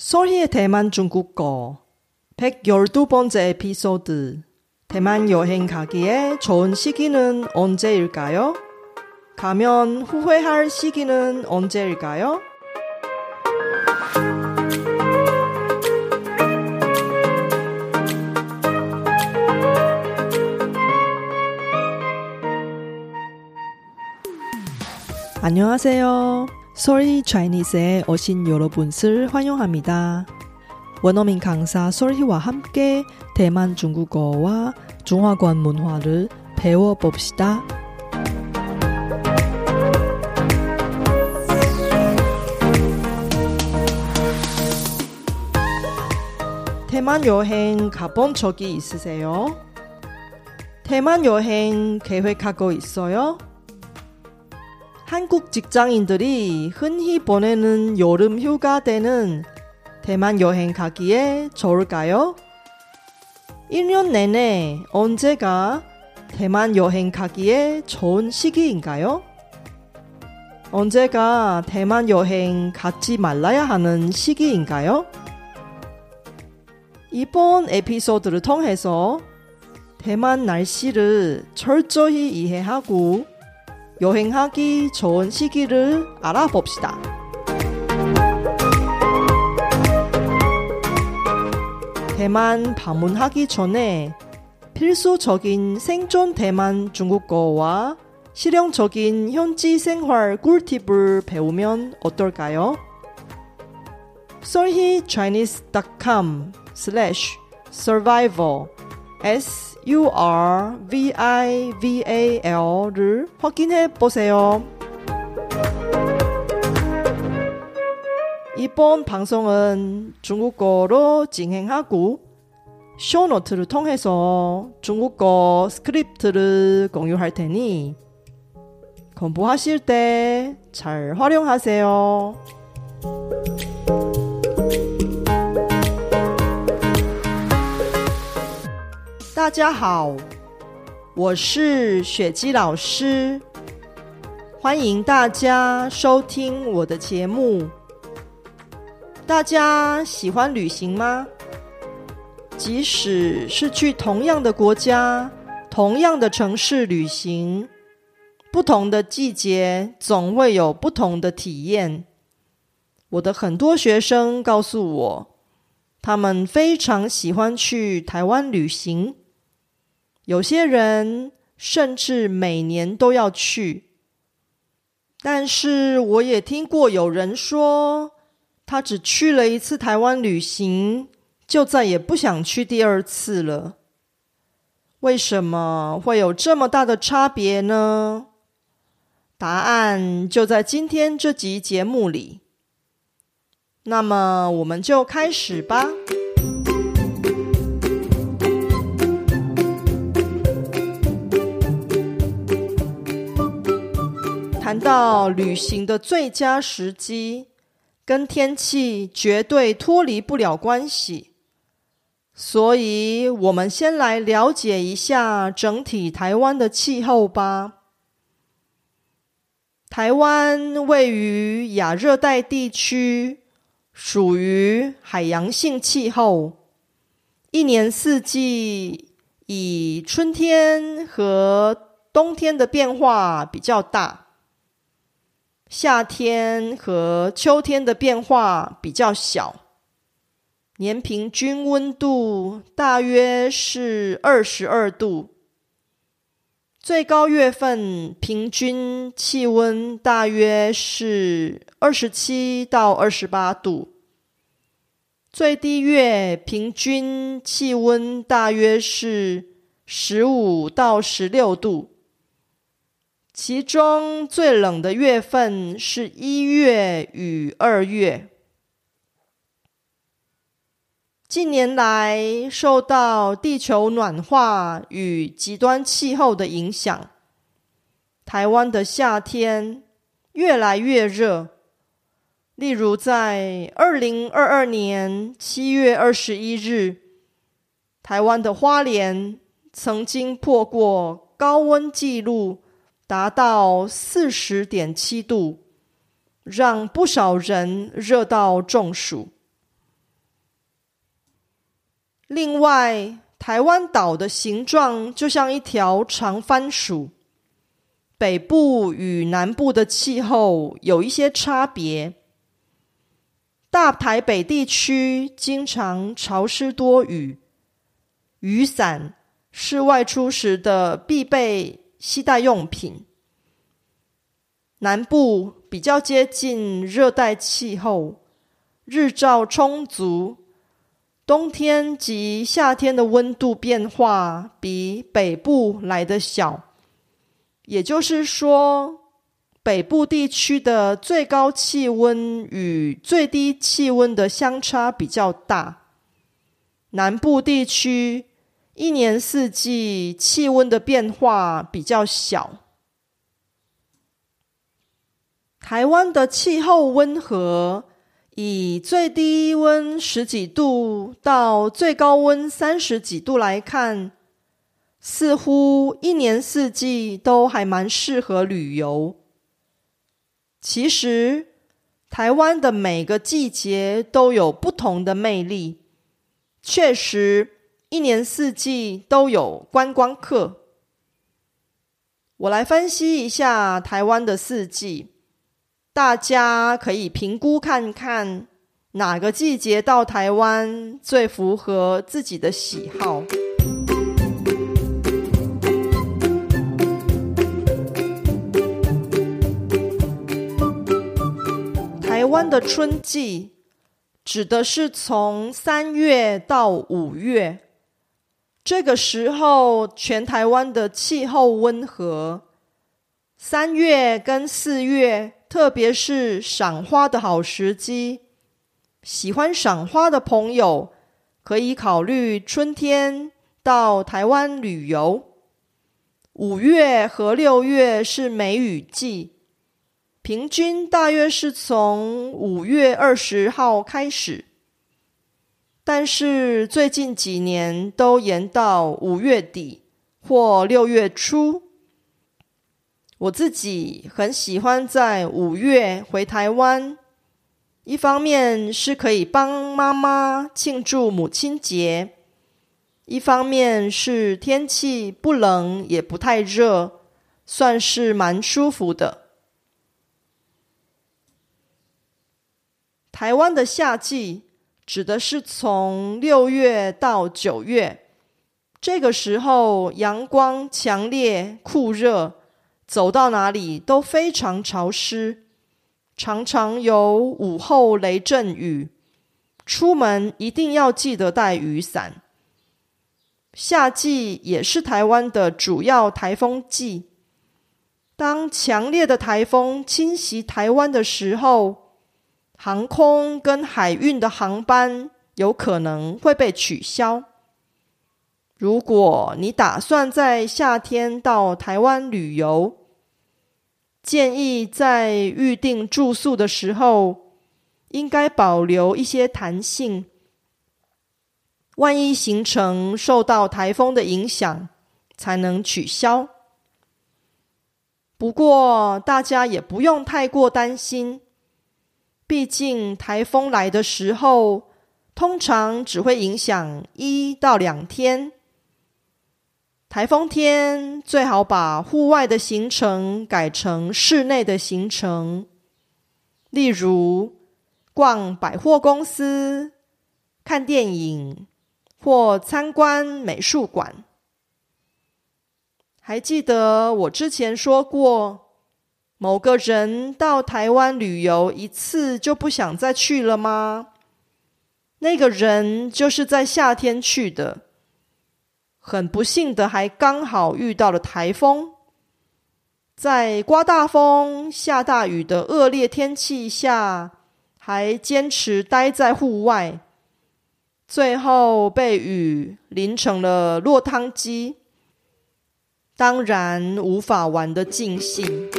소리의 대만 중국어 112번째 에피소드 대만 여행 가기에 좋은 시기는 언제일까요? 가면 후회할 시기는 언제일까요? 안녕하세요. 소리 차이니스에 오신 여러분을 환영합니다. 원어민 강사 솔희와 함께 대만 중국어와 중화권 문화를 배워봅시다. 대만 여행 가본 적이 있으세요? 대만 여행 계획하고 있어요? 한국 직장인들이 흔히 보내는 여름 휴가 때는 대만 여행 가기에 좋을까요? 1년 내내 언제가 대만 여행 가기에 좋은 시기인가요? 언제가 대만 여행 가지 말아야 하는 시기인가요? 이번 에피소드를 통해서 대만 날씨를 철저히 이해하고 여행하기 좋은 시기를 알아봅시다. 대만 방문하기 전에 필수적인 생존 대만 중국어와 실용적인 현지 생활 꿀팁을 배우면 어떨까요? solhichinese.com slash survival s u r v i v a l를 확인해 보세요. 이번 방송은 중국어로 진행하고 쇼노트를 통해서 중국어 스크립트를 공유할 테니 공부하실 때 잘 활용하세요. 大家好，我是雪姬老师，欢迎大家收听我的节目。大家喜欢旅行吗？即使是去同样的国家、同样的城市旅行，不同的季节总会有不同的体验。我的很多学生告诉我，他们非常喜欢去台湾旅行。有些人甚至每年都要去，但是我也听过有人说，他只去了一次台湾旅行，就再也不想去第二次了。为什么会有这么大的差别呢？答案就在今天这集节目里。那么，我们就开始吧。到旅行的最佳时机，跟天气绝对脱离不了关系。所以，我们先来了解一下整体台湾的气候吧。台湾位于亚热带地区，属于海洋性气候，一年四季以春天和冬天的变化比较大。夏天和秋天的变化比较小，年平均温度大约是二十二度，最高月份平均气温大约是二十七到二十八度，最低月平均气温大约是十五到十六度。其中最冷的月份是一月与二月。近年来，受到地球暖化与极端气候的影响，台湾的夏天越来越热。例如，在二零二二年七月二十一日，台湾的花莲曾经破过高温纪录。达到四十点七度，让不少人热到中暑。另外，台湾岛的形状就像一条长番薯，北部与南部的气候有一些差别。大台北地区经常潮湿多雨，雨伞是外出时的必备携带用品。南部比较接近热带气候，日照充足。冬天及夏天的温度变化比北部来的小，也就是说，北部地区的最高气温与最低气温的相差比较大。南部地区一年四季气温的变化比较小。台湾的气候温和。以最低温十几度到最高温三十几度来看，似乎一年四季都还蛮适合旅游。其实，台湾的每个季节都有不同的魅力，确实一年四季都有观光客。我来分析一下台湾的四季。大家可以评估看看，哪个季节到台湾最符合自己的喜好。台湾的春季指的是从三月到五月，这个时候全台湾的气候温和。三月跟四月。特别是赏花的好时机，喜欢赏花的朋友可以考虑春天到台湾旅游。五月和六月是梅雨季，平均大约是从五月二十号开始，但是最近几年都延到五月底或六月初。我自己很喜欢在五月回台湾，一方面是可以帮妈妈庆祝母亲节，一方面是天气不冷也不太热，算是蛮舒服的。台湾的夏季指的是从六月到九月，这个时候阳光强烈酷热。走到哪里都非常潮湿，常常有午后雷阵雨，出门一定要记得带雨伞。夏季也是台湾的主要台风季，当强烈的台风侵袭台湾的时候，航空跟海运的航班有可能会被取消。如果你打算在夏天到台湾旅游，建议在预定住宿的时候，应该保留一些弹性。万一行程受到台风的影响，才能取消。不过大家也不用太过担心，毕竟台风来的时候，通常只会影响一到两天。台风天最好把户外的行程改成室内的行程，例如逛百货公司、看电影或参观美术馆。还记得我之前说过，某个人到台湾旅游一次就不想再去了吗？那个人就是在夏天去的。很不幸的，还刚好遇到了台风，在刮大风、下大雨的恶劣天气下，还坚持待在户外，最后被雨淋成了落汤鸡，当然无法玩得尽兴。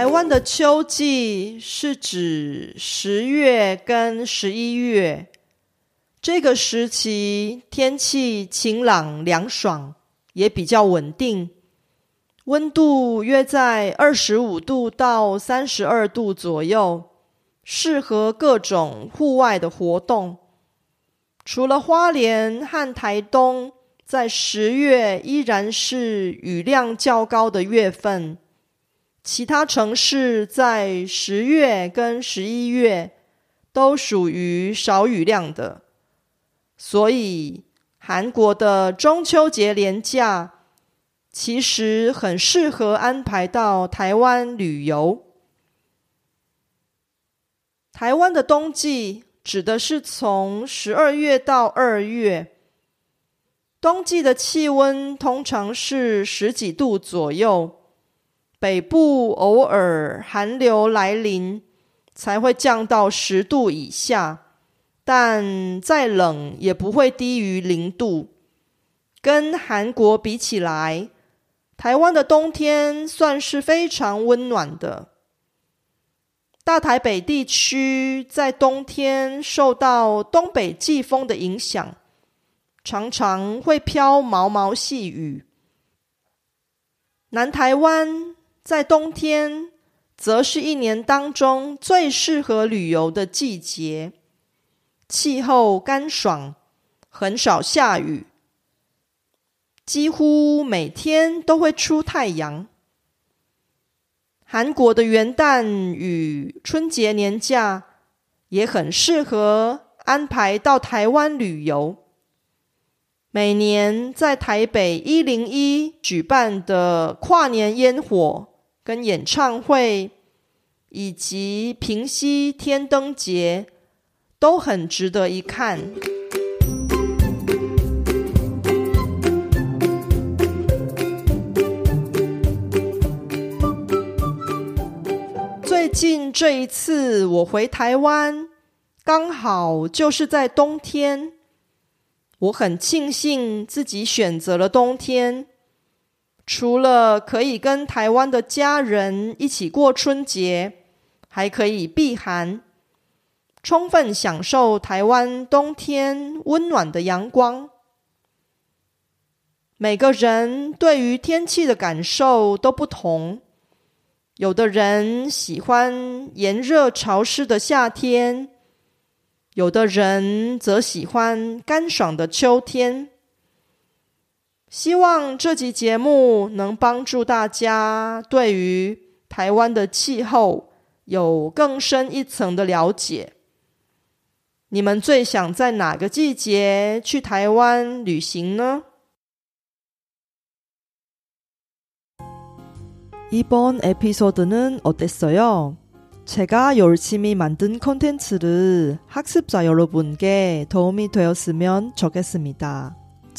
台湾的秋季是指十月跟十一月，这个时期天气晴朗凉爽，也比较稳定，温度约在二十五度到三十二度左右，适合各种户外的活动。除了花莲和台东，在十月依然是雨量较高的月份，其他城市在十月跟十一月都属于少雨量的，所以韩国的中秋节连假其实很适合安排到台湾旅游。台湾的冬季。指的是从十二月到二月，冬季的气温通常是十几度左右，北部偶尔寒流来临才会降到十度以下，但再冷也不会低于零度。跟韩国比起来，台湾的冬天算是非常温暖的。大台北地区在冬天受到东北季风的影响，常常会飘毛毛细雨。南台湾在冬天则是一年当中最适合旅游的季节，气候干爽，很少下雨，几乎每天都会出太阳。韩国的元旦与春节年假也很适合安排到台湾旅游。每年在台北一零一举办的跨年烟火跟演唱会，以及平息天灯节，都很值得一看。最近这一次我回台湾，刚好就是在冬天。我很庆幸自己选择了冬天，除了可以跟台湾的家人一起过春节，还可以避寒，充分享受台湾冬天温暖的阳光。每个人对于天气的感受都不同。有的人喜欢炎热潮湿的夏天，有的人则喜欢干爽的秋天。希望这集节目能帮助大家对于台湾的气候有更深一层的了解。你们最想在哪个季节去台湾旅行呢？ 이번 에피소드는 어땠어요? 제가 열심히 만든 콘텐츠를 학습자 여러분께 도움이 되었으면 좋겠습니다.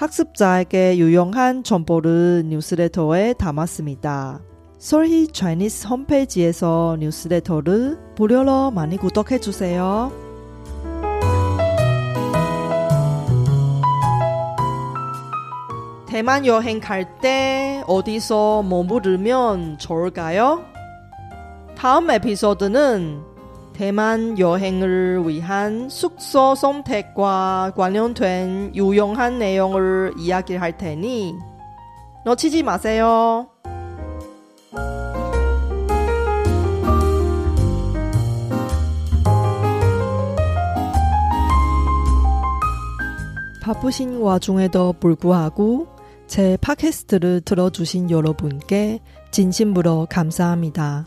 학습자에게 유용한 정보를 뉴스레터에 담았습니다. 솔희 차이니스 홈페이지에서 뉴스레터를 무료로 많이 구독해 주세요. 대만 여행 갈 때 어디서 머무르면 좋을까요? 다음 에피소드는 대만 여행을 위한 숙소 선택과 관련된 유용한 내용을 이야기할 테니 놓치지 마세요. 바쁘신 와중에도 불구하고 제 팟캐스트를 들어주신 여러분께 진심으로 감사합니다.